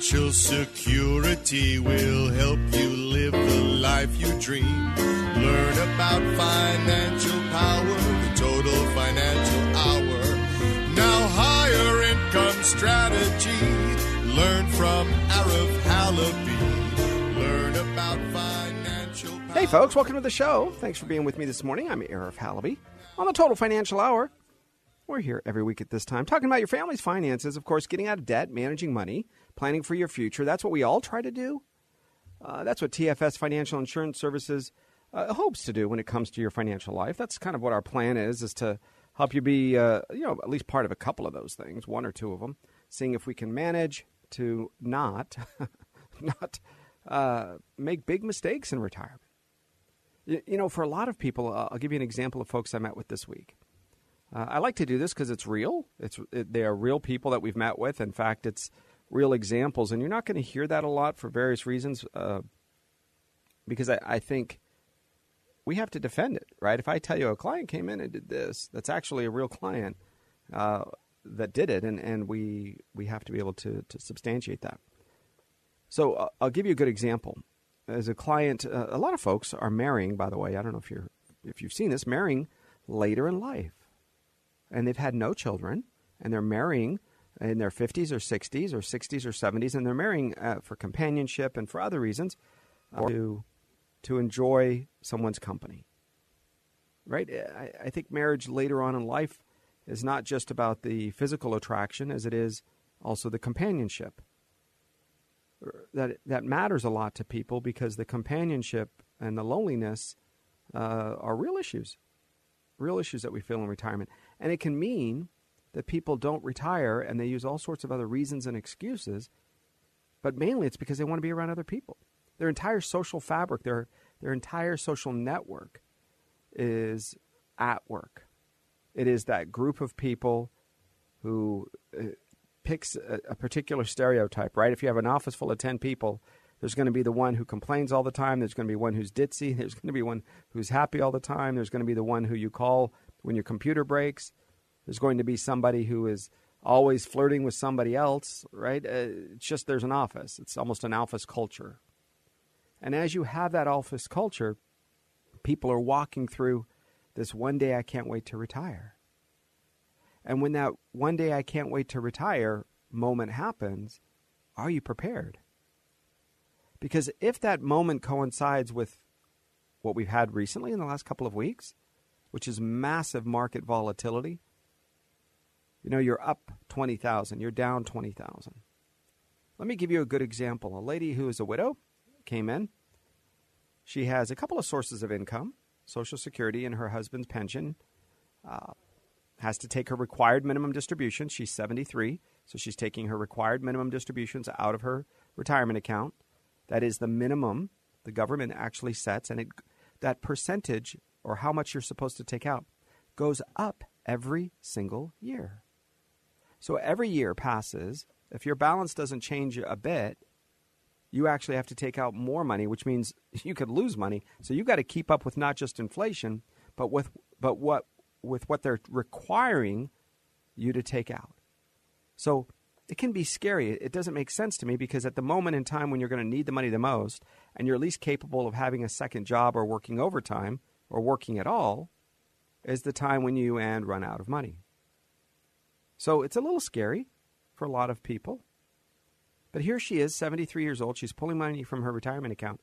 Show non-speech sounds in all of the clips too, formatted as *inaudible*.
Financial security will help you live the life you dream. Learn about financial power, the total financial hour. Now, higher income strategy. Learn from Arif Halaby. Learn about financial power. Hey, folks, welcome to the show. Thanks for being with me this morning. I'm Arif Halaby on the Total Financial Hour. We're here every week at this time talking about your family's finances, of course, getting out of debt, managing money, planning for your future. That's what we all try to do. Uh, that's what TFS Financial Insurance Services uh, hopes to do when it comes to your financial life. That's kind of what our plan is: is to help you be, uh, you know, at least part of a couple of those things, one or two of them. Seeing if we can manage to not, *laughs* not uh, make big mistakes in retirement. You, know, for a lot of people, uh, I'll give you an example of folks I met with this week. Uh, I like to do this because it's real. It's it, they are real people that we've met with. In fact, it's real examples, and you're not going to hear that a lot for various reasons. Uh, because I, I think we have to defend it, right? If I tell you a client came in and did this, that's actually a real client uh, that did it, and, and we we have to be able to to substantiate that. So uh, I'll give you a good example. As a client, uh, a lot of folks are marrying. By the way, I don't know if you're if you've seen this, marrying later in life and they've had no children, and they're marrying in their 50s or 60s or 60s or 70s, and they're marrying uh, for companionship and for other reasons uh, to, to enjoy someone's company. Right? I, I think marriage later on in life is not just about the physical attraction as it is also the companionship. That, that matters a lot to people because the companionship and the loneliness uh, are real issues, real issues that we feel in retirement. And it can mean that people don't retire and they use all sorts of other reasons and excuses, but mainly it's because they want to be around other people. Their entire social fabric, their, their entire social network is at work. It is that group of people who uh, picks a, a particular stereotype, right? If you have an office full of 10 people, there's going to be the one who complains all the time. There's going to be one who's ditzy. *laughs* There's going to be one who's happy all the time. There's going to be the one who you call when your computer breaks. There's going to be somebody who is always flirting with somebody else, right? Uh, it's just there's an office. It's almost an office culture. And as you have that office culture, people are walking through this one day I can't wait to retire. And when that one day I can't wait to retire moment happens, are you prepared? Because if that moment coincides with what we've had recently in the last couple of weeks, which is massive market volatility. You know, you're up 20,000, you're down 20,000. Let me give you a good example. A lady who is a widow came in. She has a couple of sources of income Social Security and her husband's pension. Uh, has to take her required minimum distribution. She's 73, so she's taking her required minimum distributions out of her retirement account. That is the minimum the government actually sets, and it, that percentage or how much you're supposed to take out goes up every single year. So every year passes, if your balance doesn't change a bit, you actually have to take out more money, which means *laughs* you could lose money. So you've got to keep up with not just inflation, but with but what with what they're requiring you to take out. So it can be scary. It doesn't make sense to me because at the moment in time when you're going to need the money the most and you're least capable of having a second job or working overtime, or working at all is the time when you and run out of money. So it's a little scary for a lot of people. But here she is, 73 years old. She's pulling money from her retirement account.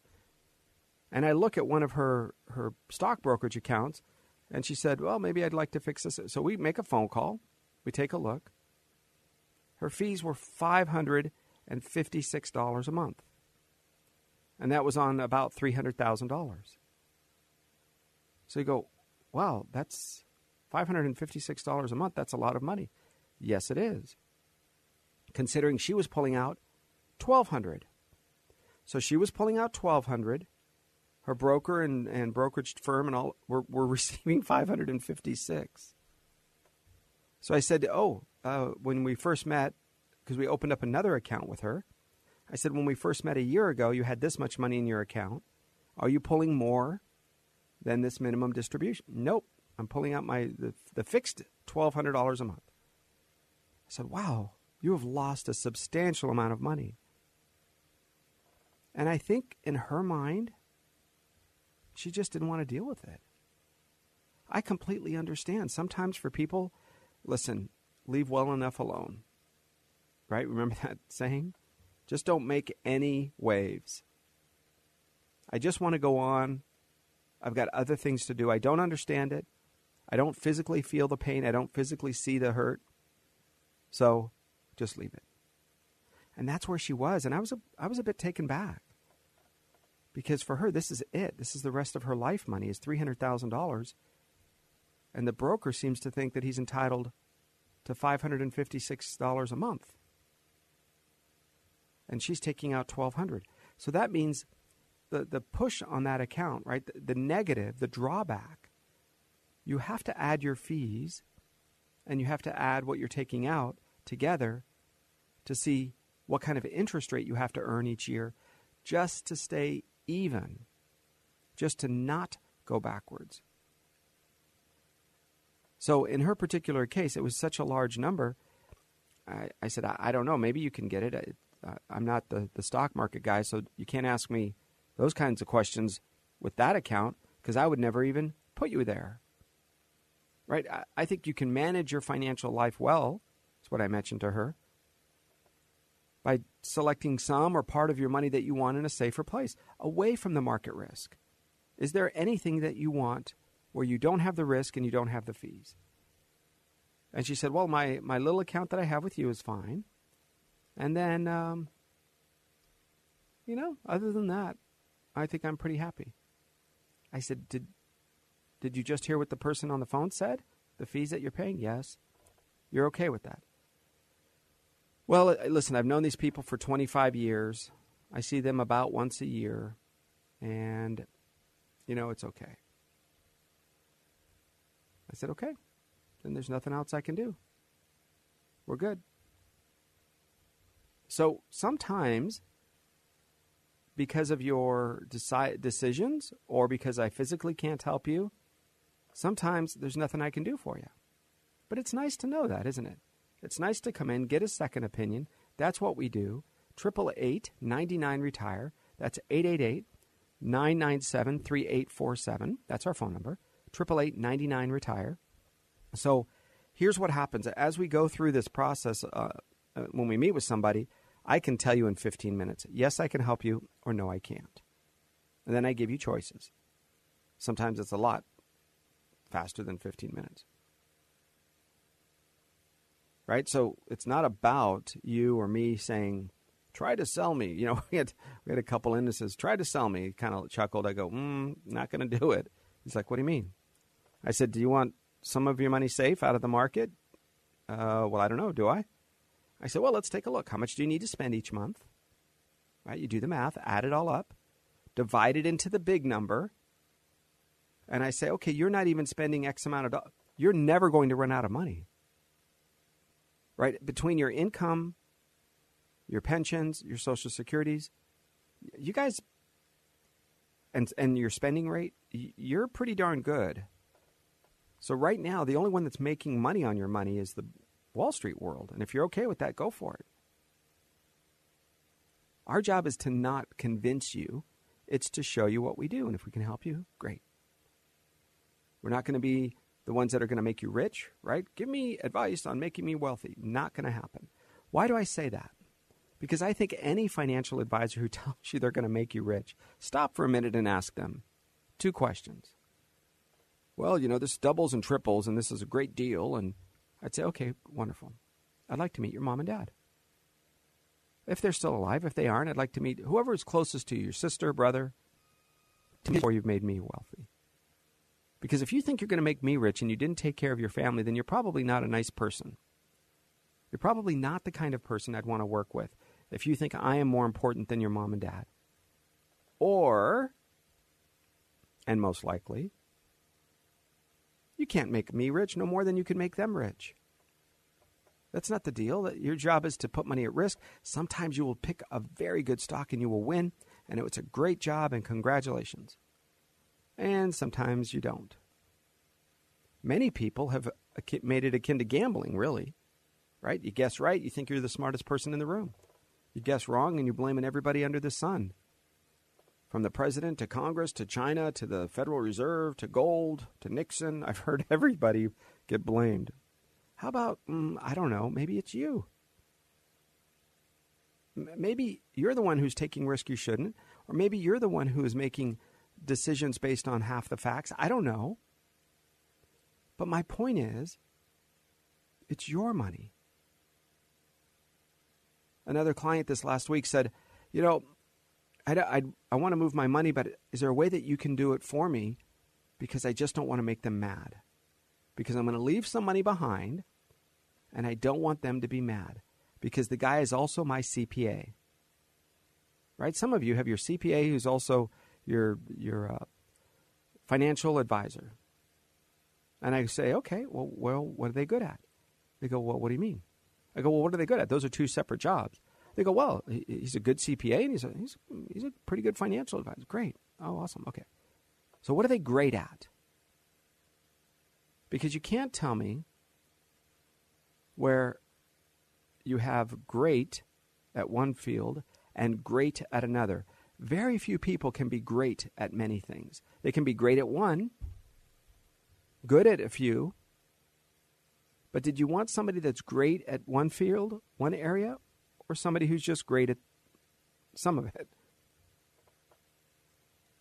And I look at one of her, her stock brokerage accounts, and she said, Well, maybe I'd like to fix this. So we make a phone call, we take a look. Her fees were $556 a month. And that was on about $300,000. So you go, wow, that's $556 a month. That's a lot of money. Yes, it is. Considering she was pulling out 1200 So she was pulling out 1200 Her broker and, and brokerage firm and all were, were *laughs* receiving 556 So I said, oh, uh, when we first met, because we opened up another account with her, I said, when we first met a year ago, you had this much money in your account. Are you pulling more than this minimum distribution. Nope. I'm pulling out my the, the fixed $1,200 a month. I said, wow, you have lost a substantial amount of money. And I think in her mind, she just didn't want to deal with it. I completely understand. Sometimes for people, listen, leave well enough alone. Right? Remember *laughs* that saying? Just don't make any waves. I just want to go on. I've got other things to do. I don't understand it. I don't physically feel the pain. I don't physically see the hurt. So just leave it. And that's where she was. And I was a, I was a bit taken back. Because for her, this is it. This is the rest of her life money is $300,000. And the broker seems to think that he's entitled to $556 a month. And she's taking out 1200 So that means the, the push on that account, right? The, the negative, the drawback, you have to add your fees and you have to add what you're taking out together to see what kind of interest rate you have to earn each year just to stay even, just to not go backwards. So in her particular case, it was such a large number. I, I said, I, I, don't know. Maybe you can get it. I, I'm not the, the stock market guy, so you can't ask me those kinds of questions with that account because I would never even put you there. Right? I, I think you can manage your financial life well. That's what I mentioned to her. By selecting some or part of your money that you want in a safer place, away from the market risk. Is there anything that you want where you don't have the risk and you don't have the fees? And she said, Well, my, my little account that I have with you is fine. And then, um, you know, other than that, I think I'm pretty happy. I said, Did, did you just hear what the person on the phone said? The fees that you're paying? Yes. You're okay with that? Well, listen, I've known these people for 25 years. I see them about once a year. And, you know, it's okay. I said, okay. Then there's nothing else I can do. We're good. So sometimes because of your deci- decisions or because I physically can't help you, sometimes there's nothing I can do for you. But it's nice to know that, isn't it? It's nice to come in, get a second opinion. That's what we do. 888 99 retire. That's 888 997 3847. That's our phone number. 888 99 retire. So here's what happens as we go through this process uh, uh when we meet with somebody I can tell you in 15 minutes, yes, I can help you, or no, I can't. And then I give you choices. Sometimes it's a lot faster than 15 minutes. Right? So it's not about you or me saying, try to sell me. You know, *laughs* we had, we had a couple indices, try to sell me. Kind of chuckled. I go, mm, not going to do it. He's like, what do you mean? I said, do you want some of your money safe out of the market? Uh, well, I don't know. Do I? I said, well, let's take a look. How much do you need to spend each month? Right? You do the math, add it all up, divide it into the big number. And I say, okay, you're not even spending X amount of dollars. You're never going to run out of money. Right? Between your income, your pensions, your social securities, you guys, and, and your spending rate, you're pretty darn good. So right now, the only one that's making money on your money is the Wall Street world. And if you're okay with that, go for it. Our job is to not convince you, it's to show you what we do. And if we can help you, great. We're not going to be the ones that are going to make you rich, right? Give me advice on making me wealthy. Not going to happen. Why do I say that? Because I think any financial advisor who *laughs* tells you they're going to make you rich, stop for a minute and ask them two questions. Well, you know, this doubles and triples, and this is a great deal, and I'd say, okay, wonderful. I'd like to meet your mom and dad. If they're still alive, if they aren't, I'd like to meet whoever is closest to you, your sister, brother, before you've made me wealthy. Because if you think you're going to make me rich and you didn't take care of your family, then you're probably not a nice person. You're probably not the kind of person I'd want to work with if you think I am more important than your mom and dad. Or, and most likely, you can't make me rich no more than you can make them rich. That's not the deal. Your job is to put money at risk. Sometimes you will pick a very good stock and you will win, and it's a great job and congratulations. And sometimes you don't. Many people have made it akin to gambling, really. Right? You guess right, you think you're the smartest person in the room. You guess wrong, and you're blaming everybody under the sun. From the president to Congress to China to the Federal Reserve to gold to Nixon, *laughs* I've heard everybody get blamed. How about, mm, I don't know, maybe it's you. M- maybe you're the one who's taking risk you shouldn't, or maybe you're the one who is making decisions based on half the facts. I don't know. But my point is, it's your money. Another client this last week said, You know, I, I, I want to move my money, but is there a way that you can do it for me? Because I just don't want to make them mad. Because I'm going to leave some money behind, and I don't want them to be mad. Because the guy is also my CPA. Right? Some of you have your CPA who's also your, your uh, financial advisor. And I say, okay, well, well, what are they good at? They go, well, what do you mean? I go, well, what are they good at? Those are two separate jobs. They go, well, he's a good CPA and he's a, he's, he's a pretty good financial advisor. Great. Oh, awesome. Okay. So what are they great at? Because you can't tell me where you have great at one field and great at another. Very few people can be great at many things. They can be great at one, good at a few, but did you want somebody that's great at one field, one area, or somebody who's just great at some of it?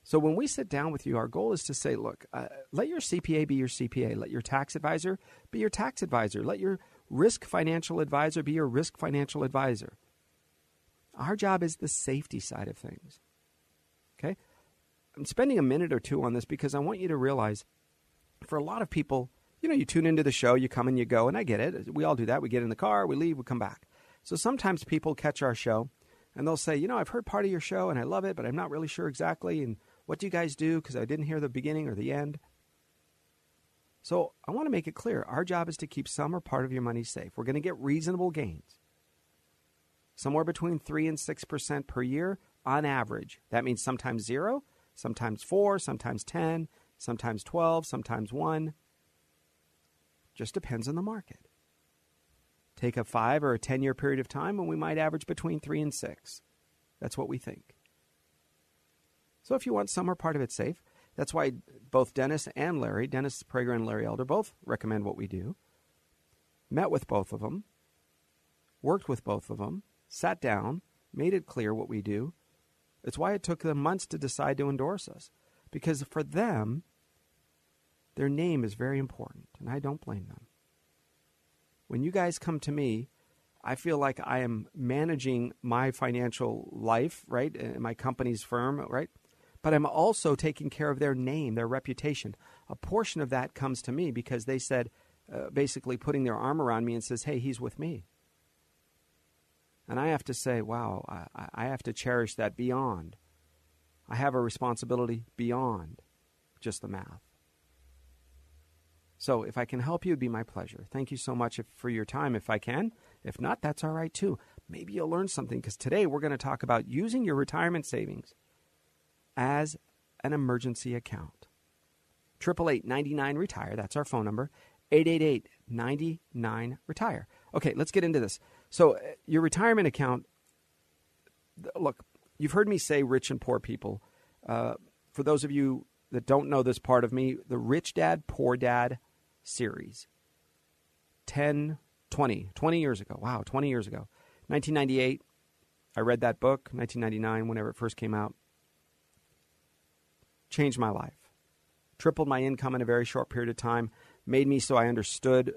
So when we sit down with you, our goal is to say, look, uh, let your CPA be your CPA. Let your tax advisor be your tax advisor. Let your risk financial advisor be your risk financial advisor. Our job is the safety side of things. I'm spending a minute or two on this because I want you to realize for a lot of people, you know, you tune into the show, you come and you go, and I get it. We all do that. We get in the car, we leave, we come back. So sometimes people catch our show and they'll say, you know, I've heard part of your show and I love it, but I'm not really sure exactly. And what do you guys do? Because I didn't hear the beginning or the end. So I want to make it clear our job is to keep some or part of your money safe. We're going to get reasonable gains, somewhere between 3 and 6% per year on average. That means sometimes zero, sometimes four, sometimes 10, sometimes 12, sometimes one. Just depends on the market. Take a five or a 10 year period of time, and we might average between three and six. That's what we think. So if you want some or part of it safe, that's why both Dennis and Larry, Dennis Prager and Larry Elder, both recommend what we do. Met with both of them, worked with both of them, sat down, made it clear what we do. It's why it took them months to decide to endorse us. Because for them, their name is very important, and I don't blame them. When you guys come to me, I feel like I am managing my financial life, right? And my company's firm, right? But I'm also taking care of their name, their reputation. A portion of that comes to me because they said, uh, basically putting their arm around me and says, hey, he's with me. And I have to say, wow, I, I have to cherish that beyond. I have a responsibility beyond just the math. So if I can help you, it'd be my pleasure. Thank you so much for your time if I can. If not, that's all right too. Maybe you'll learn something because today we're going to talk about using your retirement savings as an emergency account. 888 retire That's our phone number. 888 99 retire. Okay, let's get into this. So, uh, your retirement account, look, you've heard me say rich and poor people. Uh, for those of you that don't know this part of me, the Rich Dad, Poor Dad series. 10, 20, 20 years ago. Wow, 20 years ago. 1998, I read that book, 1999, whenever it first came out. Changed my life. Tripled my income in a very short period of time. Made me so I understood.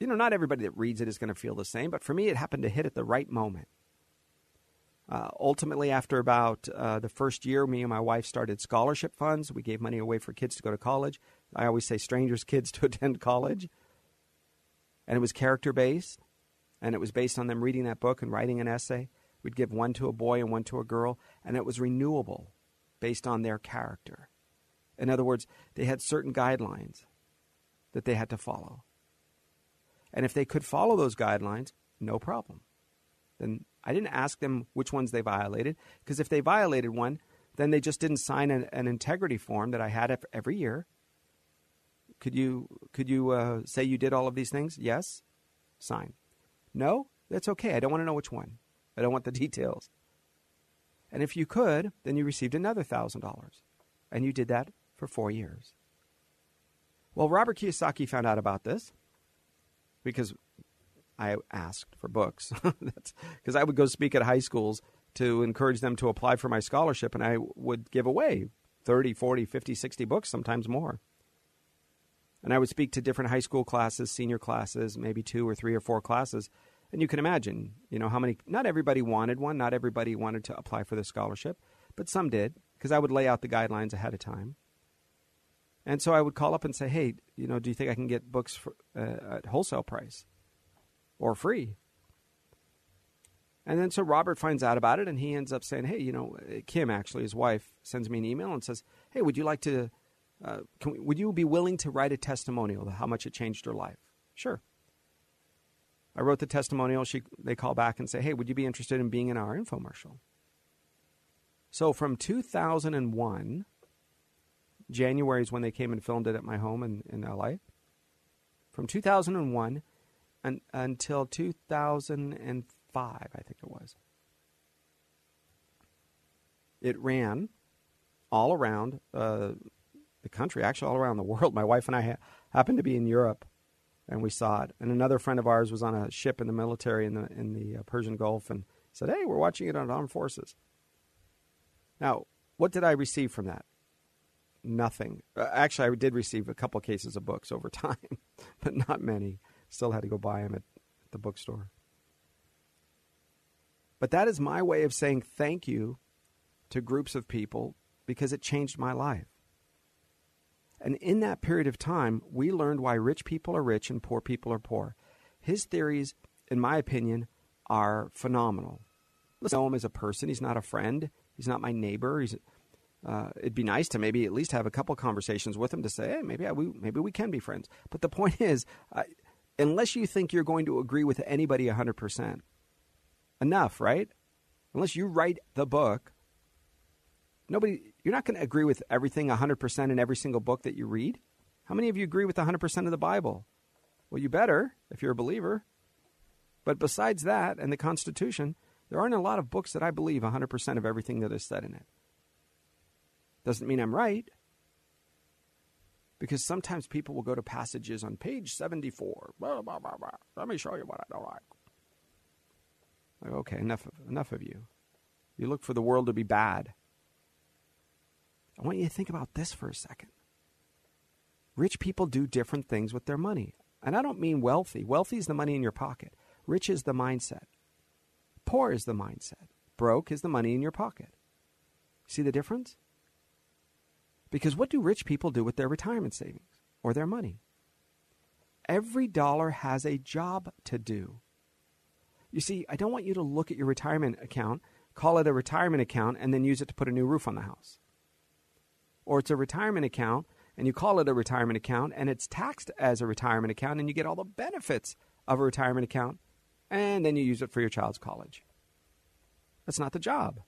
You know, not everybody that reads it is going to feel the same, but for me, it happened to hit at the right moment. Uh, ultimately, after about uh, the first year, me and my wife started scholarship funds. We gave money away for kids to go to college. I always say strangers' kids *laughs* to attend college. And it was character based, and it was based on them reading that book and writing an essay. We'd give one to a boy and one to a girl, and it was renewable based on their character. In other words, they had certain guidelines that they had to follow. And if they could follow those guidelines, no problem. Then I didn't ask them which ones they violated, because if they violated one, then they just didn't sign an, an integrity form that I had every year. Could you could you uh, say you did all of these things? Yes, sign. No, that's okay. I don't want to know which one. I don't want the *laughs* details. And if you could, then you received another $1,000. And you did that for four years. Well, Robert Kiyosaki found out about this because I asked for books. *laughs* because I would go speak at high schools to encourage them to apply for my scholarship, and I would give away 30, 40, 50, 60 books, sometimes more. And I would speak to different high school classes, senior classes, maybe two or three or four classes. And you can imagine, you know, how many, not everybody wanted one, not everybody wanted to apply for the scholarship, but some did, because I would lay out the guidelines ahead of time. And so I would call up and say, hey, you know, do you think I can get books for, uh, at wholesale price or free? And then so Robert finds out about it and he ends up saying, hey, you know, Kim, actually, his wife, sends me an email and says, hey, would you like to, uh, we, would you be willing to write a testimonial of how much it changed her life? Sure. I wrote the testimonial. She, they call back and say, hey, would you be interested in being in our infomercial? So from 2001 January is when they came and filmed it at my home in, in LA. From 2001 and, until 2005, I think it was. It ran all around uh, the country, actually all around the world. My wife and I ha- happened to be in Europe, and we saw it. And another friend of ours was on a ship in the military in the in the uh, Persian Gulf, and said, "Hey, we're watching it on Armed Forces." Now, what did I receive from that? Nothing. Uh, actually, I did receive a couple cases of books over *laughs* time, but not many. Still had to go buy them at the bookstore. But that is my way of saying thank you to groups of people because it changed my life. And in that period of time, we learned why rich people are rich and poor people are poor. His theories, in my opinion, are phenomenal. Let's know him as a person. He's not a friend. He's not my neighbor. He's uh, it'd be nice to maybe at least have a couple conversations with him to say, hey, maybe I, we maybe we can be friends. But the point is, unless you think you're going to agree with anybody 100%, enough, right? Unless you write the book, nobody, you're not going to agree with everything 100% in every single book that you read. How many of you agree with 100% of the Bible? Well, you better if you're a believer. But besides that and the Constitution, there aren't a lot of books that I believe 100% of everything that is said in it. Doesn't mean I'm right. Because sometimes people will go to passages on page 74. Blah, blah, blah, Let me show you what I don't like. like. Okay, enough of, enough of you. You look for the world to be bad. I want you to think about this for a second. Rich people do different things with their money. And I don't mean wealthy. Wealthy is the money in your pocket. Rich is the mindset. Poor is the mindset. Broke is the money in your pocket. See the difference? Because what do rich people do with their retirement savings or their money? Every dollar has a job to do. You see, I don't want you to look at your retirement account, call it a retirement account, and then use it to put a new roof on the house. Or it's a retirement account, and you call it a retirement account, and it's taxed as a retirement account, and you get all the benefits of a retirement account, and then you use it for your child's college. That's not the job.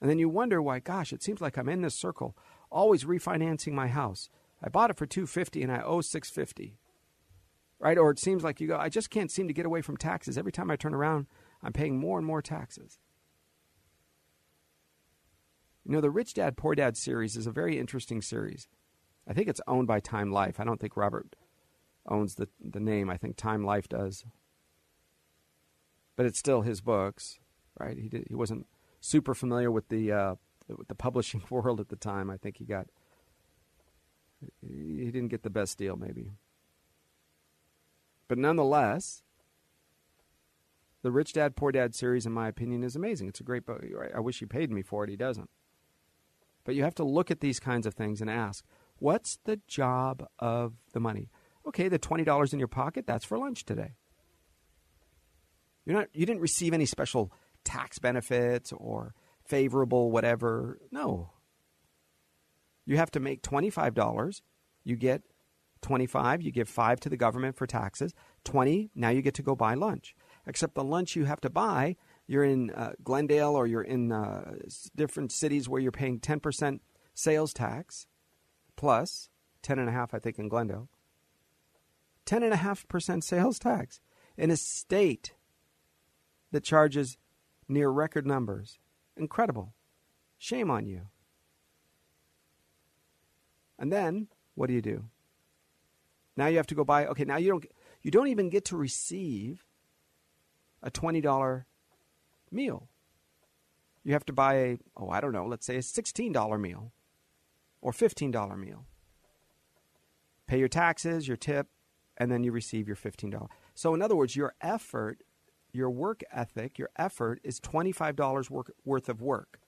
And then you wonder why, gosh, it seems like I'm in this circle always refinancing my house. I bought it for 250 and I owe 650. Right? Or it seems like you go, I just can't seem to get away from taxes. Every time I turn around, I'm paying more and more taxes. You know, the Rich Dad Poor Dad series is a very interesting series. I think it's owned by Time Life. I don't think Robert owns the the name. I think Time Life does. But it's still his books, right? He did, he wasn't super familiar with the uh, the publishing *laughs* world at the time. I think he got he didn't get the best deal, maybe. But nonetheless, the Rich Dad Poor Dad series, in my opinion, is amazing. It's a great book. I wish he paid me for it. He doesn't. But you have to look at these kinds of things and ask, what's the job of the money? Okay, the twenty dollars in your pocket, that's for lunch today. You're not you didn't receive any special tax benefits or favorable, whatever. No. You have to make $25. You get 25, you give 5 to the government for taxes. 20, now you get to go buy lunch. Except the lunch you have to buy, you're in uh, Glendale or you're in uh, different cities where you're paying 10% sales tax plus 10.5 I think in Glendale. 10.5% sales tax in a state that charges near record numbers Incredible. Shame on you. And then what do you do? Now you have to go buy okay, now you don't you don't even get to receive a $20 meal. You have to buy a oh, I don't know, let's say a $16 meal or $15 meal. Pay your taxes, your tip, and then you receive your $15. So in other words, your effort, your work ethic, your effort is $25 work, worth of work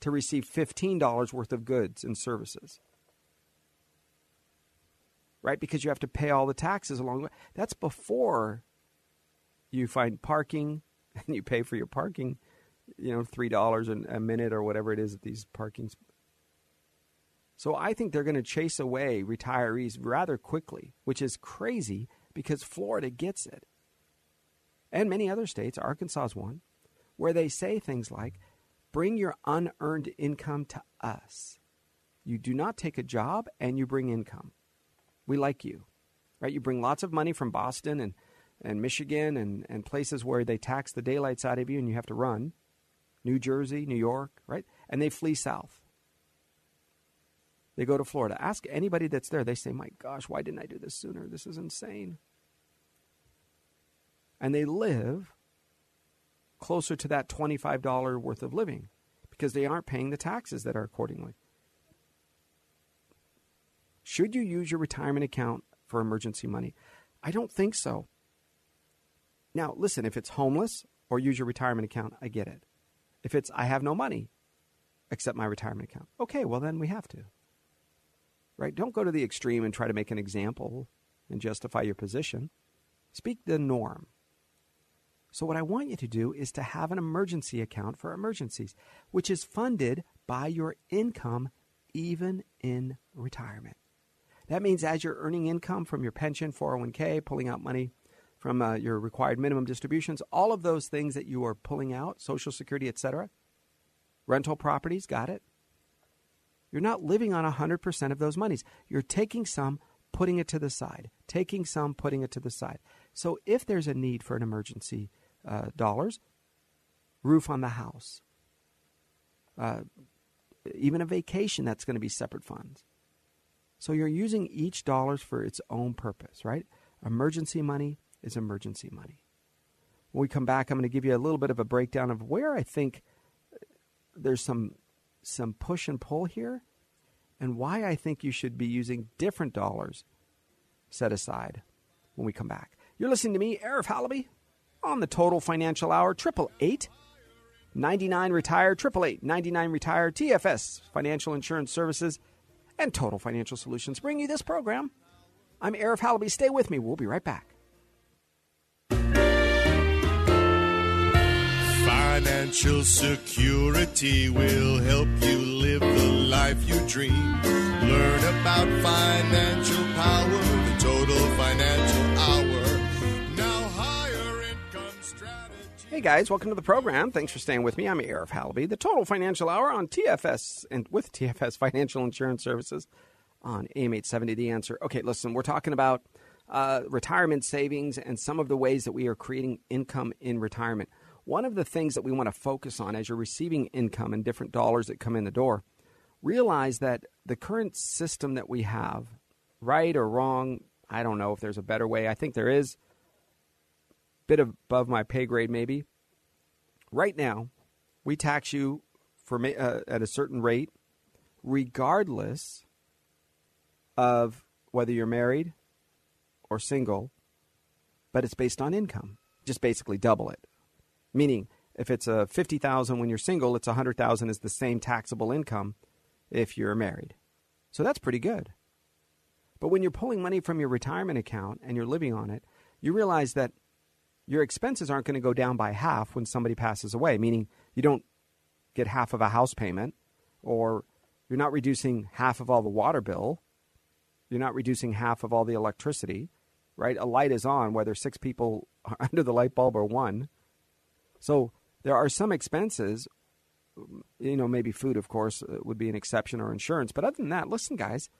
to receive $15 worth of goods and services right? Because you have to pay all the taxes along the way. That's before you find parking *laughs* and you pay for your parking, you know, three dollars a minute or whatever it is at these parkings. So I think they're going to chase away retirees rather quickly, which is crazy because Florida gets it. And many other states, Arkansas is one, where they say things like, bring your unearned income to us. You do not take a job and you bring income we like you, right? You bring lots of money from Boston and, and Michigan and, and places where they tax the daylights out of you and you have to run. New Jersey, New York, right? And they flee south. They go to Florida. Ask anybody that's there. They say, My gosh, why didn't I do this sooner? This is insane. And they live closer to that $25 worth of living because they aren't paying the taxes that are accordingly. Should you use your retirement account for emergency money? I don't think so. Now, listen, if it's homeless or use your retirement account, I get it. If it's I have no money except my retirement account, okay, well, then we have to. Right? Don't go to the extreme and try to make an example and justify your position. Speak the norm. So, what I want you to do is to have an emergency account for emergencies, which is funded by your income even in retirement. That means as you're earning income from your pension, 401k, pulling out money from uh, your required minimum distributions, all of those things that you are pulling out, Social Security, etc., rental properties, got it? You're not living on 100% of those monies. You're taking some, putting it to the side, taking some, putting it to the side. So if there's a need for an emergency uh, dollars, roof on the house, uh, even a vacation, that's going to be separate funds. So you're using each dollar for its own purpose, right? Emergency money is emergency money. When we come back, I'm going to give you a little bit of a breakdown of where I think there's some some push and pull here and why I think you should be using different dollars set aside when we come back. You're listening to me, Arif Halaby, on the Total Financial Hour, 888 99 Retire, 888 99 Retire, TFS Financial Insurance Services and Total Financial Solutions bring you this program. I'm Arif Halaby. Stay with me. We'll be right back. Financial security will help you live the life you dream. Learn about financial power, the total financial Hey guys, welcome to the program. Thanks for staying with me. I'm Arif Halaby, the Total Financial Hour on TFS and with TFS Financial Insurance Services on AM 870 The Answer. Okay, listen, we're talking about uh, retirement savings and some of the ways that we are creating income in retirement. One of the things that we want to focus on as you're receiving income and different dollars that come in the door, realize that the current system that we have, right or wrong, I don't know if there's a better way. I think there is bit above my pay grade, maybe. Right now, we tax you for uh, at a certain rate, regardless of whether you're married or single, but it's based on income. Just basically double it. Meaning, if it's a fifty thousand when you're single, it's a hundred thousand is the same taxable income if you're married. So that's pretty good. But when you're pulling money from your retirement account and you're living on it, you realize that your expenses aren't going to go down by half when somebody passes away, meaning you don't get half of a house payment or you're not reducing half of all the water bill. You're not reducing half of all the electricity, right? A light is on whether six people are *laughs* under the light bulb or one. So there are some expenses, you know, maybe food, of course, uh, would be an exception or insurance. But other than that, listen, guys,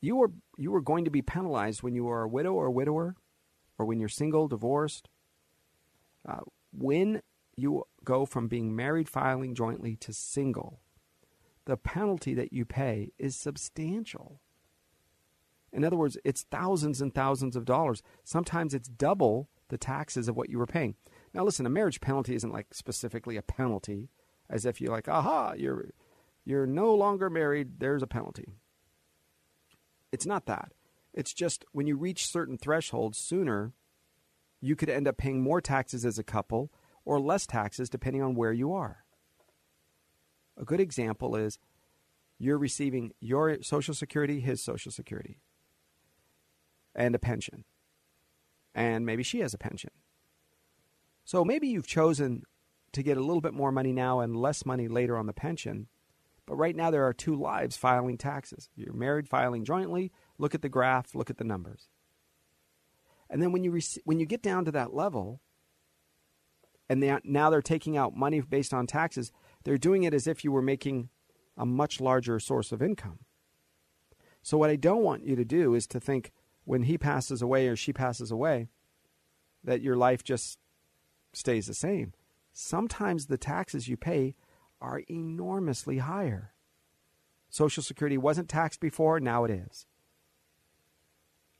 you are you are going to be penalized when you are a widow or a widower or when you're single, divorced, uh, when you go from being married filing jointly to single, the penalty that you pay is substantial. In other words, it's thousands and thousands of dollars. Sometimes it's double the taxes of what you were paying. Now, listen, a marriage penalty isn't like specifically a penalty, as if you're like, aha, you're you're no longer married. There's a penalty. It's not that. It's just when you reach certain thresholds sooner, you could end up paying more taxes as a couple or less taxes depending on where you are. A good example is you're receiving your Social Security, his Social Security, and a pension. And maybe she has a pension. So maybe you've chosen to get a little bit more money now and less money later on the pension. But right now, there are two lives filing taxes. You're married filing jointly. Look at the graph, look at the numbers. And then when you, rec- when you get down to that level, and they, now they're taking out money based on taxes, they're doing it as if you were making a much larger source of income. So, what I don't want you to do is to think when he passes away or she passes away that your life just stays the same. Sometimes the taxes you pay are enormously higher. Social Security wasn't taxed before, now it is.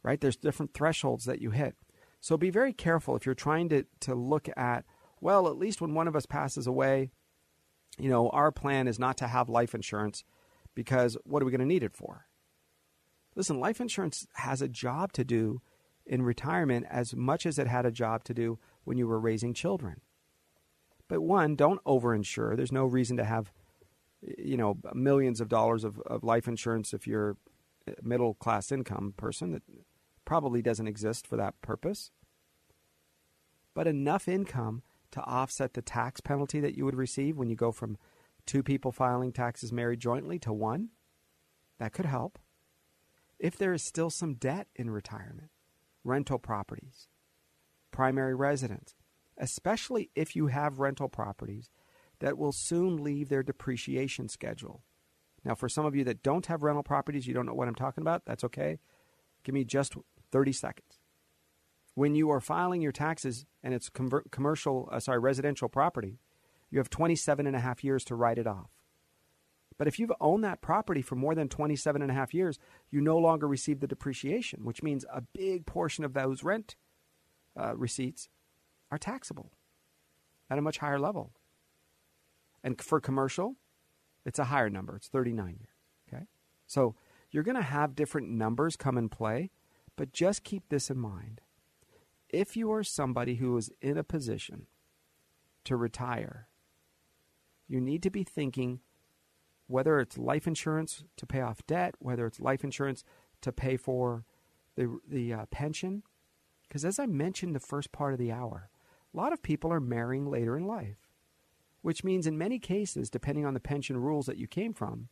Right? There's different thresholds that you hit. So be very careful if you're trying to, to look at well, at least when one of us passes away, you know, our plan is not to have life insurance because what are we going to need it for? Listen, life insurance has a job to do in retirement as much as it had a job to do when you were raising children. But one, don't overinsure. There's no reason to have, you know, millions of dollars of, of life insurance if you're a middle class income person. That probably doesn't exist for that purpose. But enough income to offset the tax penalty that you would receive when you go from two people filing taxes married jointly to one. That could help. If there is still some debt in retirement, rental properties, primary residence, especially if you have rental properties that will soon leave their depreciation schedule. Now, for some of you that don't have rental properties, you don't know what I'm talking about, that's okay. Give me just 30 seconds when you are filing your taxes and it's convert, commercial, uh, sorry, residential property, you have 27 and a half years to write it off. But if you've owned that property for more than 27 and a half years, you no longer receive the depreciation, which means a big portion of those rent uh, receipts are taxable at a much higher level. And for commercial, it's a higher number. It's 39 years. Okay? So you're going to have different numbers come in play, but just keep this in mind if you are somebody who is in a position to retire, you need to be thinking whether it's life insurance to pay off debt, whether it's life insurance to pay for the, the uh, pension. Because as I mentioned the first part of the hour, a lot of people are marrying later in life, which means in many cases, depending on the pension rules that you came from,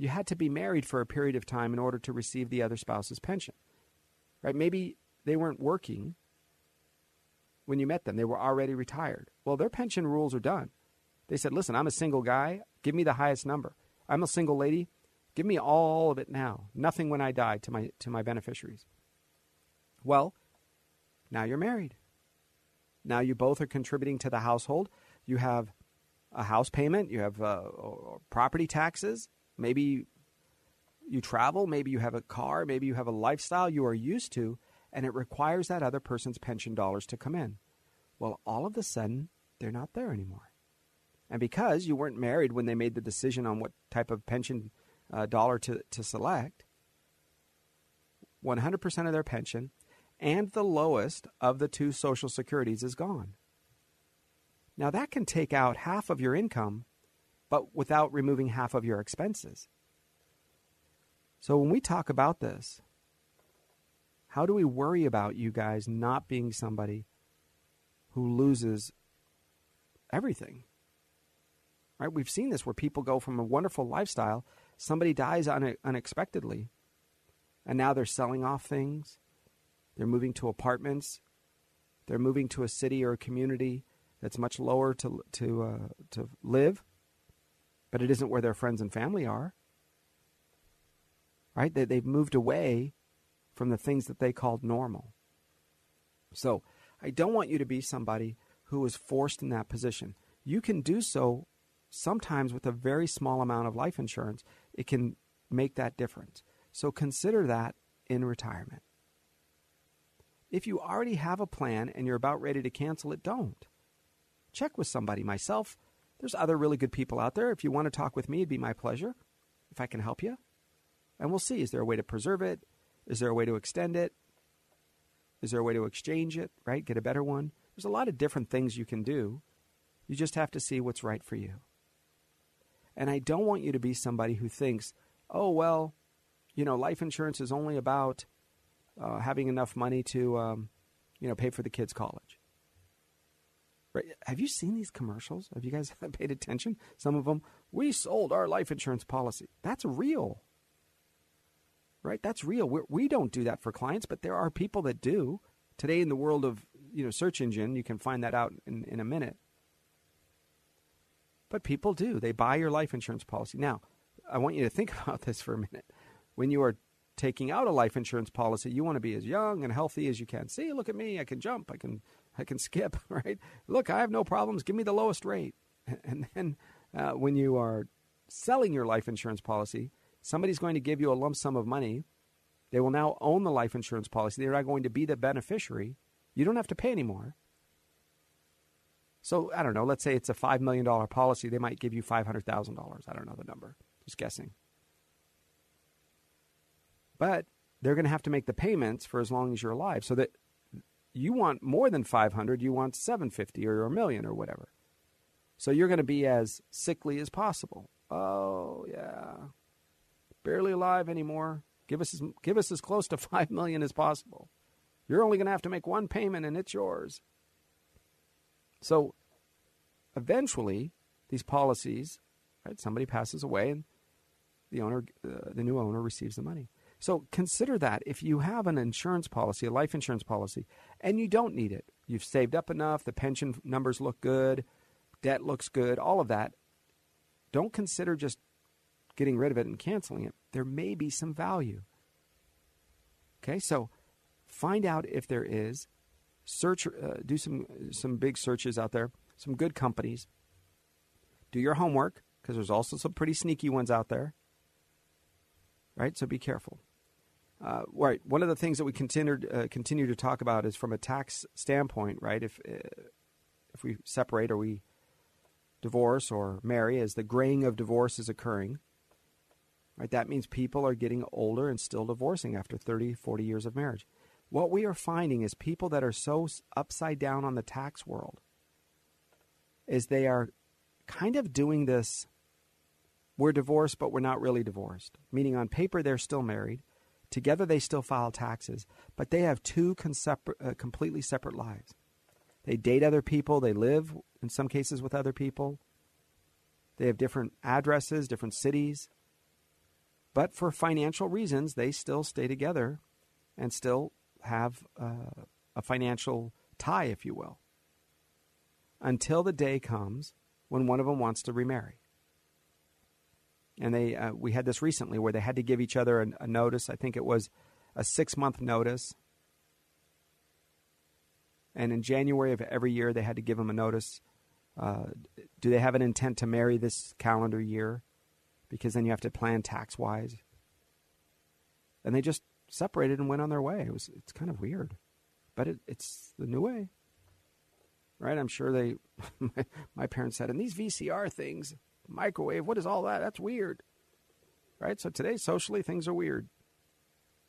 you had to be married for a period of time in order to receive the other spouse's pension. Right? Maybe they weren't working when you met them. They were already retired. Well, their pension rules are done. They said, listen, I'm a single guy. Give me the highest number. I'm a single lady. Give me all of it now. Nothing when I die to my, to my beneficiaries. Well, now you're married. Now you both are contributing to the household. You have a house payment, you have uh, property taxes. Maybe you travel, maybe you have a car, maybe you have a lifestyle you are used to and it requires that other person's pension dollars to come in. Well, all of a sudden, they're not there anymore. And because you weren't married when they made the decision on what type of pension uh, dollar to, to select, 100% of their pension and the lowest of the two Social Securities is gone. Now, that can take out half of your income, but without removing half of your expenses. So, when we talk about this, how do we worry about you guys not being somebody who loses everything? Right? We've seen this where people go from a wonderful lifestyle, somebody dies une- unexpectedly, and now they're selling off things. They're moving to apartments. They're moving to a city or a community that's much lower to to uh, to live, but it isn't where their friends and family are. Right? They, they've moved away from the things that they called normal. So I don't want you to be somebody who is forced in that position. You can do so sometimes with a very small amount of life insurance. It can make that difference. So consider that in retirement. If you already have a plan and you're about ready to cancel it, don't. Check with somebody. Myself, there's other really good people out there. If you want to talk with me, it'd be my pleasure if I can help you. And we'll see is there a way to preserve it? Is there a way to extend it? Is there a way to exchange it, right? Get a better one? There's a lot of different things you can do. You just have to see what's right for you. And I don't want you to be somebody who thinks, oh, well, you know, life insurance is only about uh, having enough money to, um, you know, pay for the kids' college. Right? Have you seen these commercials? Have you guys *laughs* paid attention? Some of them, we sold our life insurance policy. That's real. Right? That's real. We're, we do not do that for clients, but there are people that do. Today, in the world of you know search engine, you can find that out in, in a minute. But people do. They buy your life insurance policy. Now, I want you to think *laughs* about this for a minute. When you are taking out a life insurance policy, you want to be as young and healthy as you can. See, look at me. I can jump. I can I can skip, *laughs* right? Look, I have no problems. Give me the lowest rate. *laughs* And then uh, when you are selling your life insurance policy, somebody's going to give you a lump sum of money. They will now own the life insurance policy. They're not going to be the beneficiary. You don't have to pay anymore. So I don't know. Let's say it's a $5 million policy. They might give you $500,000. I don't know the number. Just guessing. But they're going to have to make the payments for as long as you're alive so that you want more than 500 you want 750 or a million or whatever. So you're going to be as sickly as possible. Oh yeah. Barely alive anymore. Give us as, give us as close to *laughs* 5 million as possible. You're only going to have to make one payment and it's yours. So eventually these policies right somebody passes away and the owner uh, the new owner receives the money so consider that if you have an insurance policy, a life insurance policy, and you don't need it, you've saved up enough, the pension numbers look good, debt looks good, all of that, don't consider just getting rid of it and canceling it. There may be some value. Okay, so find out if there is. Search, uh, do some some big searches out there, some good companies. Do your homework because there's also some pretty sneaky ones out there. Right, so be careful. Uh, right. One of the things that we continued uh, continue to talk about is from a tax standpoint, right? If uh, if we separate or we divorce or marry, as the graying of divorce is occurring, right? That means people are getting older and still divorcing after 30, 40 years of marriage. What we are finding is people that are so upside down on the tax world is they are kind of doing this. We're divorced, but we're not really divorced. Meaning, on paper, they're still married Together, they still file taxes, but they have two uh, completely separate lives. They date other people, they live, in some cases, with other people. They have different addresses, different cities. But for financial reasons, they still stay together and still have uh, a financial tie, if you will, until the day comes when one of them wants to remarry and they uh, we had this recently where they had to give each other a, a notice. I think it was a six month notice, and in January of every year they had to give them a notice. Uh, do they have an intent to marry this calendar year? Because then you have to plan tax wise. And they just separated and went on their way. It was it's kind of weird, but it, it's the new way, right? I'm sure they *laughs* my, my parents said, and these VCR things microwave. What is all that? That's weird. Right? So today, socially, things are weird.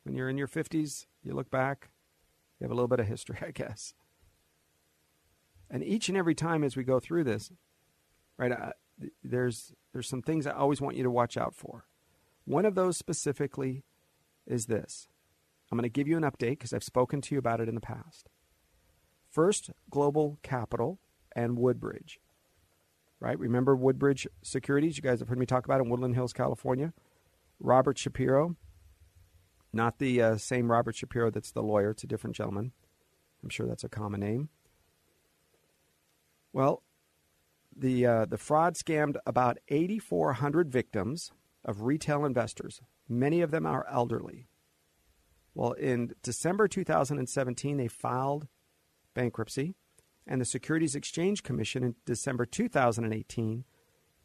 When you're in your 50s, you look back, you have a little bit of history, *laughs* I guess. And each and every time as we go through this, right, uh, there's, there's some things I always want you to watch out for. One of those specifically is this. I'm going to give you an update because I've spoken to you about it in the past. First Global Capital and Woodbridge right? Remember Woodbridge Securities? You guys have heard me talk about in Woodland Hills, California. Robert Shapiro, not the uh, same Robert Shapiro that's the lawyer, it's a different gentleman. I'm sure that's a common name. Well, the uh, the fraud scammed about 8,400 victims of retail investors. Many of them are elderly. Well, in December 2017, they filed bankruptcy and the Securities Exchange Commission in December 2018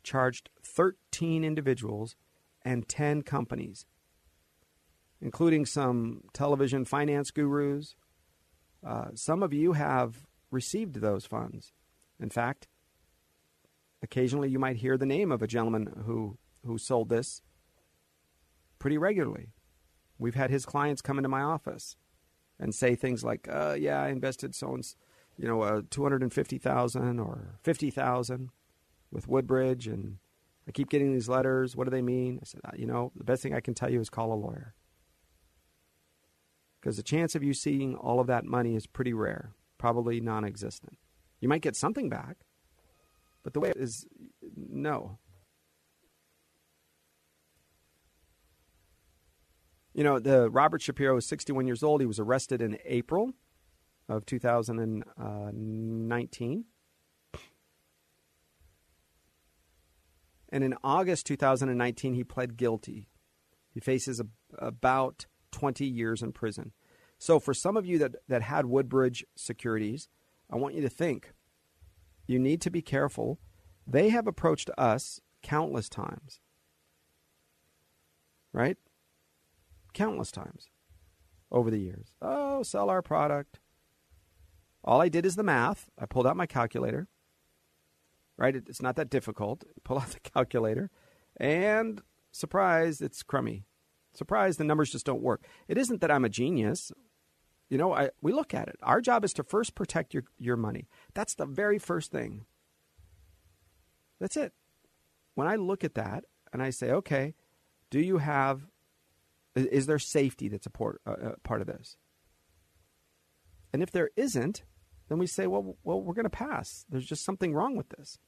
charged 13 individuals and 10 companies, including some television finance gurus. Uh, some of you have received those funds. In fact, occasionally you might hear the name of a gentleman who, who sold this pretty regularly. We've had his clients come into my office and say things like, uh, "Yeah, I invested so and you know, uh, two hundred and fifty thousand or fifty thousand with Woodbridge, and I keep getting these letters. What do they mean?" I said, uh, "You know, the best thing I can tell you is call a lawyer, because the chance of you seeing all of that money is pretty rare, probably non-existent. You might get something back, but the way is, no." You know, the Robert Shapiro is 61 years old. He was arrested in April of 2019. And in August 2019, he pled guilty. He faces a, about 20 years in prison. So, for some of you that, that had Woodbridge securities, I want you to think you need to be careful. They have approached us countless times, right? countless times over the years. Oh, sell our product. All I did is the math. I pulled out my calculator. Right? It's not that difficult. *laughs* Pull out the calculator, and surprise, it's crummy. Surprise, the numbers just don't work. It isn't that I'm a genius. You know, I, we look at it. Our job is to first protect your, your money. That's the very first thing. That's it. When I look at that and I say, okay, do you have is there safety that's a part, part of this? And if there isn't, then we say, well, well, we're going to pass. There's just something wrong with this.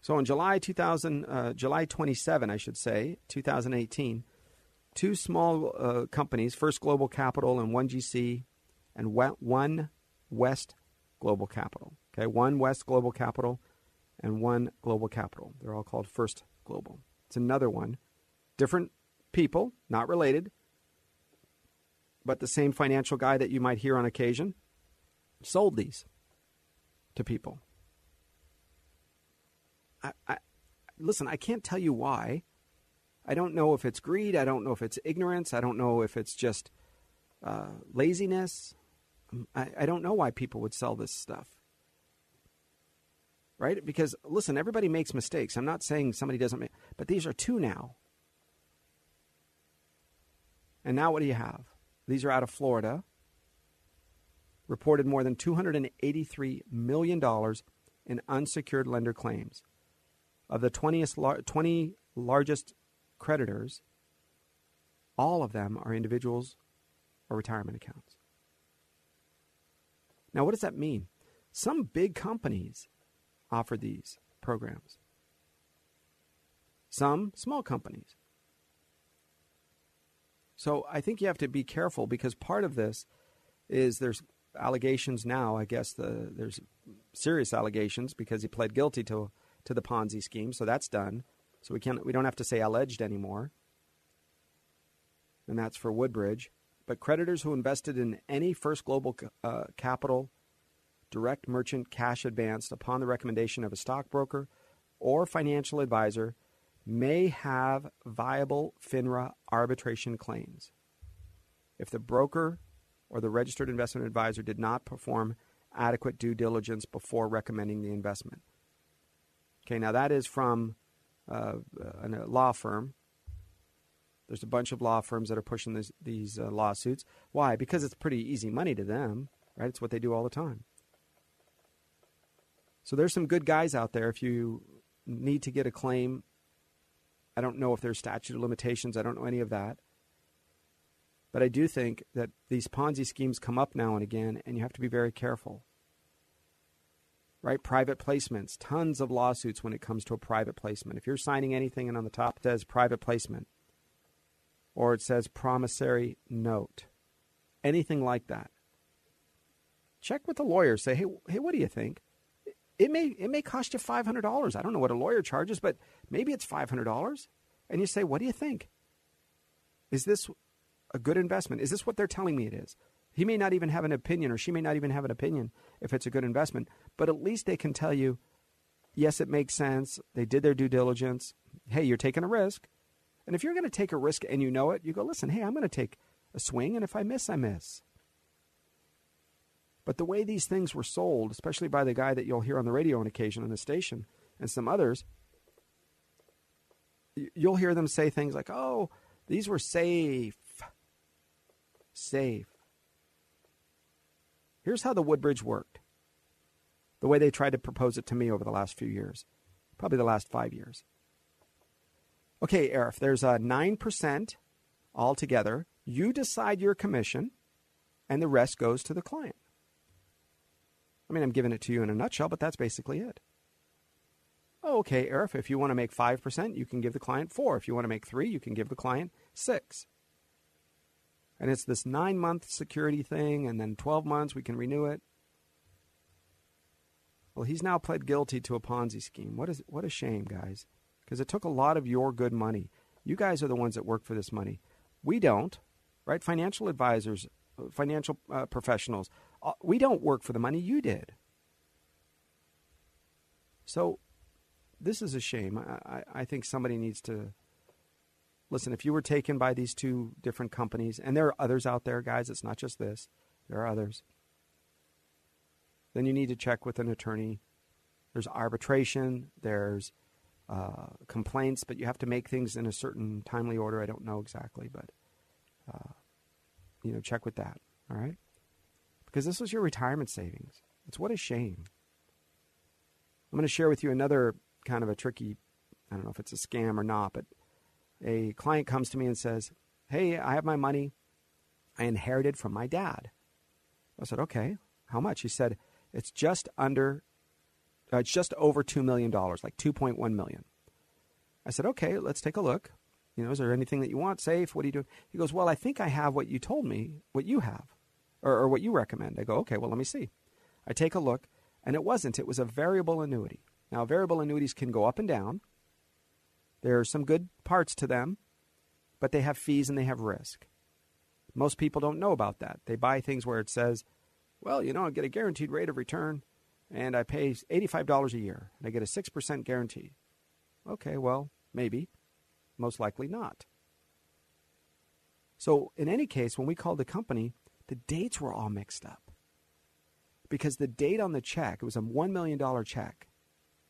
So in July 2000, uh, July 27, I should say, 2018, two small uh, companies, First Global Capital and One GC, and One West Global Capital. Okay, One West Global Capital and One Global Capital. They're all called First Global. It's another one different people, not related, but the same financial guy that you might hear on occasion, sold these to people. I, I, listen, I can't tell you why. I don't know if it's greed. I don't know if it's ignorance. I don't know if it's just uh, laziness. I, I don't know why people would sell this stuff. Right? Because, listen, everybody makes mistakes. I'm not saying somebody doesn't make, but these are two now. And now what do you have? These are out of Florida. Reported more than $283 million in unsecured lender claims. Of the 20th, 20 largest creditors, all of them are individuals or retirement accounts. Now, what does that mean? Some big companies offer these programs, some small companies. So I think you have to be careful because part of this is there's allegations now. I guess the, there's serious allegations because he pled guilty to to the Ponzi scheme, so that's done. So we can't we don't have to say alleged anymore, and that's for Woodbridge. But creditors who invested in any First Global uh, Capital direct merchant cash advanced upon the recommendation of a stockbroker or financial advisor may have viable FINRA arbitration claims if the broker or the registered investment advisor did not perform adequate due diligence before recommending the investment. Okay, now that is from uh, a law firm. There's a bunch of law firms that are pushing this, these uh, lawsuits. Why? Because it's pretty easy money to them, right? It's what they do all the time. So there's some good guys out there. If you need to get a claim I don't know if there's statute of limitations. I don't know any of that. But I do think that these Ponzi schemes come up now and again, and you have to be very careful. Right? Private placements, tons of lawsuits when it comes to a private placement. If you're signing anything and on the top says private placement, or it says promissory note, anything like that, check with the lawyer. Say, hey, hey, what do you think? It may it may cost you five hundred dollars. I don't know what a lawyer charges, but maybe it's five hundred dollars. And you say, what do you think? Is this a good investment? Is this what they're telling me it is? He may not even have an opinion, or she may not even have an opinion if it's a good investment, but at least they can tell you, yes, it makes sense. They did their due diligence. Hey, you're taking a risk. And if you're going to take a risk and you know it, you go, listen, hey, I'm going to take a swing, and if I miss, I miss. But the way these things were sold, especially by the guy that you'll hear on the radio on occasion on the station and some others, you'll hear them say things like, oh, these were safe. Safe. Here's how the Woodbridge worked the way they tried to propose it to me over the last few years, probably the last five years. Okay, Arif, there's a 9% altogether. You decide your commission, and the rest goes to the client. I mean, I'm giving it to you in a nutshell, but that's basically it. Okay, Arif, if you want to make 5%, you can give the client 4. If you want to make 3, you can give the client 6. And it's this 9-month security thing and then 12 months we can renew it. Well, he's now pled guilty to a Ponzi scheme. What is what a shame, guys. Because it took a lot of your good money. You guys are the ones that work for this money. We don't, right? Financial advisors, uh, financial uh, professionals, we don't work for the money you did. So this is a shame. I, I, I think somebody needs to listen. If you were taken by these two different companies, and there are others out there, guys, it's not just this, there are others, then you need to check with an attorney. There's arbitration, there's uh, complaints, but you have to make things in a certain timely order. I don't know exactly, but uh, you know, check with that. All right because this was your retirement savings. It's what a shame. I'm going to share with you another kind of a tricky, I don't know if it's a scam or not, but a client comes to me and says, Hey, I have my money I inherited from my dad. I said, Okay, how much? He said, It's just under, uh, it's just over $2 million, like 2.1 million. I said, Okay, let's take a look. You know, is there anything that you want safe? What are you doing? He goes, Well, I think I have what you told me, what you have or, or what you recommend. I go, okay, well, let me see. I take a look, and it wasn't. It was a variable annuity. Now, variable annuities can go up and down. There are some good parts to them, but they have fees and they have risk. Most people don't know about that. They buy things where it says, well, you know, I get a guaranteed rate of return and I pay $85 a year and I get a 6% guarantee. Okay, well, maybe. Most likely not. So, in any case, when we called the company, the dates were all mixed up. Because the date on the check, it was a $1 million check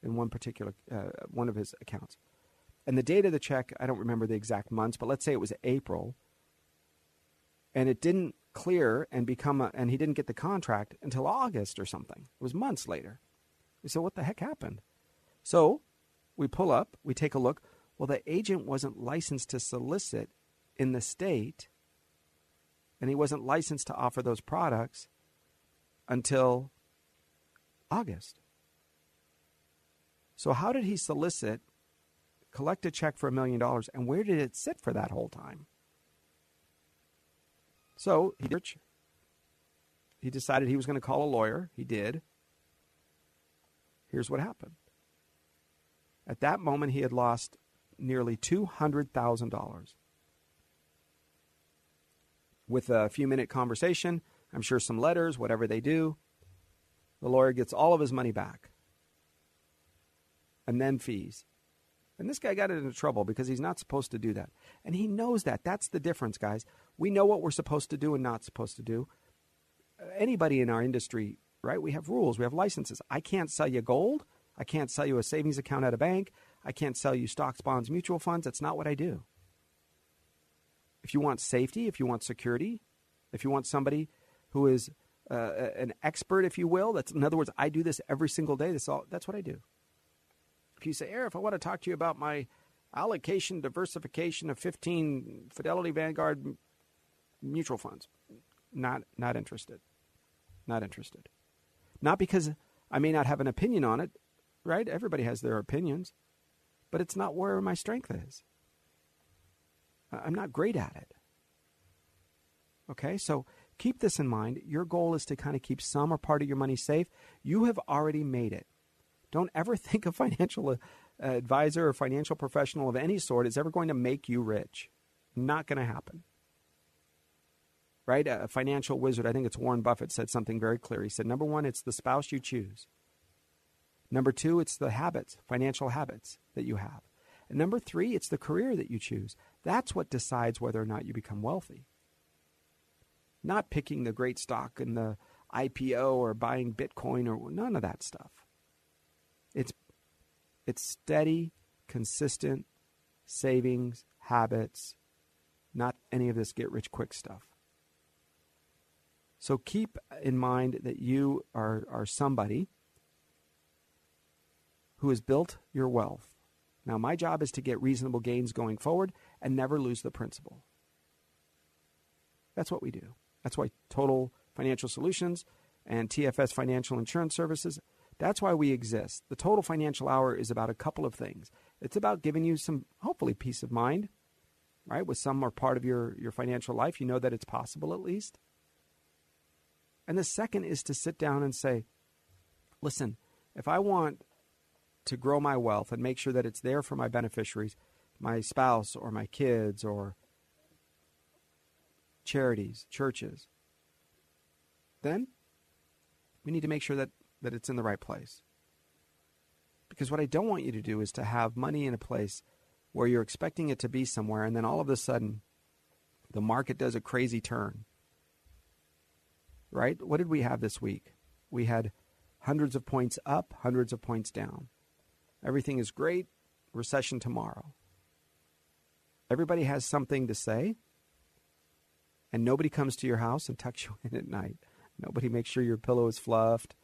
in one particular, uh, one of his accounts. And the date of the check, I don't remember the exact months, but let's say it was April. And it didn't clear and become a, and he didn't get the contract until August or something. It was months later. We said, what the heck happened? So we pull up, we take a look. Well, the agent wasn't licensed to solicit in the state and he wasn't licensed to offer those products until August. So, how did he solicit, collect a check for a million dollars, and where did it sit for that whole time? So, he, he decided he was going to call a lawyer. He did. Here's what happened. At that moment, he had lost nearly $200,000 with a few minute conversation, I'm sure some letters, whatever they do, the lawyer gets all of his money back. And then fees. And this guy got into trouble because he's not supposed to do that. And he knows that. That's the difference, guys. We know what we're supposed to do and not supposed to do. Anybody in our industry, right? We have rules, we have licenses. I can't sell you gold. I can't sell you a savings account at a bank. I can't sell you stocks, bonds, mutual funds. That's not what I do. If you want safety, if you want security, if you want somebody who is uh, an expert, if you will, that's in other words, I do this every single day. That's all. That's what I do. If you say, Arif, I want to talk to you about my allocation diversification of 15 Fidelity Vanguard mutual funds, not not interested. Not interested. Not because I may not have an opinion on it, right? Everybody has their opinions, but it's not where my strength is. I'm not great at it. Okay, so keep this in mind. Your goal is to kind of keep some or part of your money safe. You have already made it. Don't ever *laughs* think a financial uh, advisor or financial professional of any sort is ever going to make you rich. Not going to happen. right? A financial wizard, I think it's Warren Buffett, said something very clear. He said, number one, it's the spouse you choose. Number two, it's the habits, financial habits that you have. And number three, it's the career that you choose. That's what decides whether or not you become wealthy. Not picking the great stock in the IPO or buying Bitcoin or none of that stuff. It's it's steady, consistent savings habits, not any of this get rich quick stuff. So keep in mind that you are, are somebody who has built your wealth. Now, my job is to get reasonable gains going forward and never lose the principal. That's what we do. That's why Total Financial Solutions and TFS Financial Insurance Services, that's why we exist. The Total Financial Hour is about a couple of things. It's about giving you some, hopefully, peace of mind, right? With some or part of your, your financial life, you know that it's possible at least. And the second is to sit down and say, listen, if I want to grow my wealth and make sure that it's there for my beneficiaries, my spouse or my kids or charities, churches, then we need to make sure that, that it's in the right place. Because what I don't want you to do is to have money in a place where you're expecting it to be somewhere and then all of a sudden the market does a crazy turn. Right? What did we have this week? We had hundreds of points up, hundreds of points down. Everything is great, recession tomorrow. Everybody has something to say, and nobody comes to your house and tucks you *laughs* in at night. Nobody makes sure your pillow is fluffed.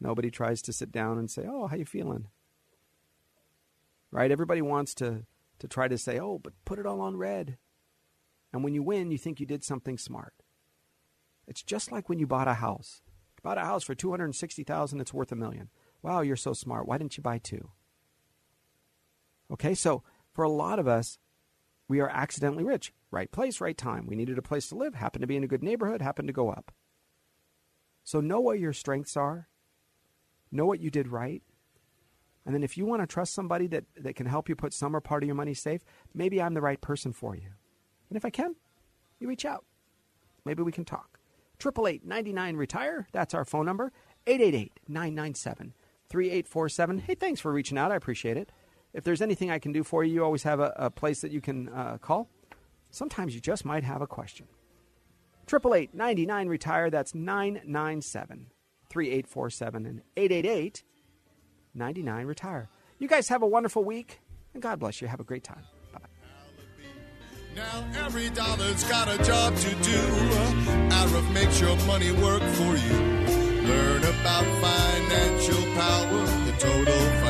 Nobody tries to sit down and say, "Oh, how you feeling?" Right? Everybody wants to to try to say, "Oh, but put it all on red." And when you win, you think you did something smart. It's just like when you bought a house. You bought a house for 260,000, it's worth a million. Wow, you're so smart. Why didn't you buy two? Okay, so for a lot of us, we are accidentally rich. Right place, right time. We needed a place to live, happened to be in a good neighborhood, happened to go up. So know what your strengths are, know what you did right. And then if you want to trust somebody that, that can help you put some or part of your money safe, maybe I'm the right person for you. And if I can, you reach out. Maybe we can talk. 888 retire That's our phone number. 888 997 3847. Hey, thanks for reaching out. I appreciate it. If there's anything I can do for you, you always have a, a place that you can uh, call. Sometimes you just might have a question. 888 99 Retire, that's 997 3847 and 888 99 Retire. You guys have a wonderful week, and God bless you. Have a great time. Now every dollar's got a job to do. Arif makes your money work for you. Learn about financial power, the total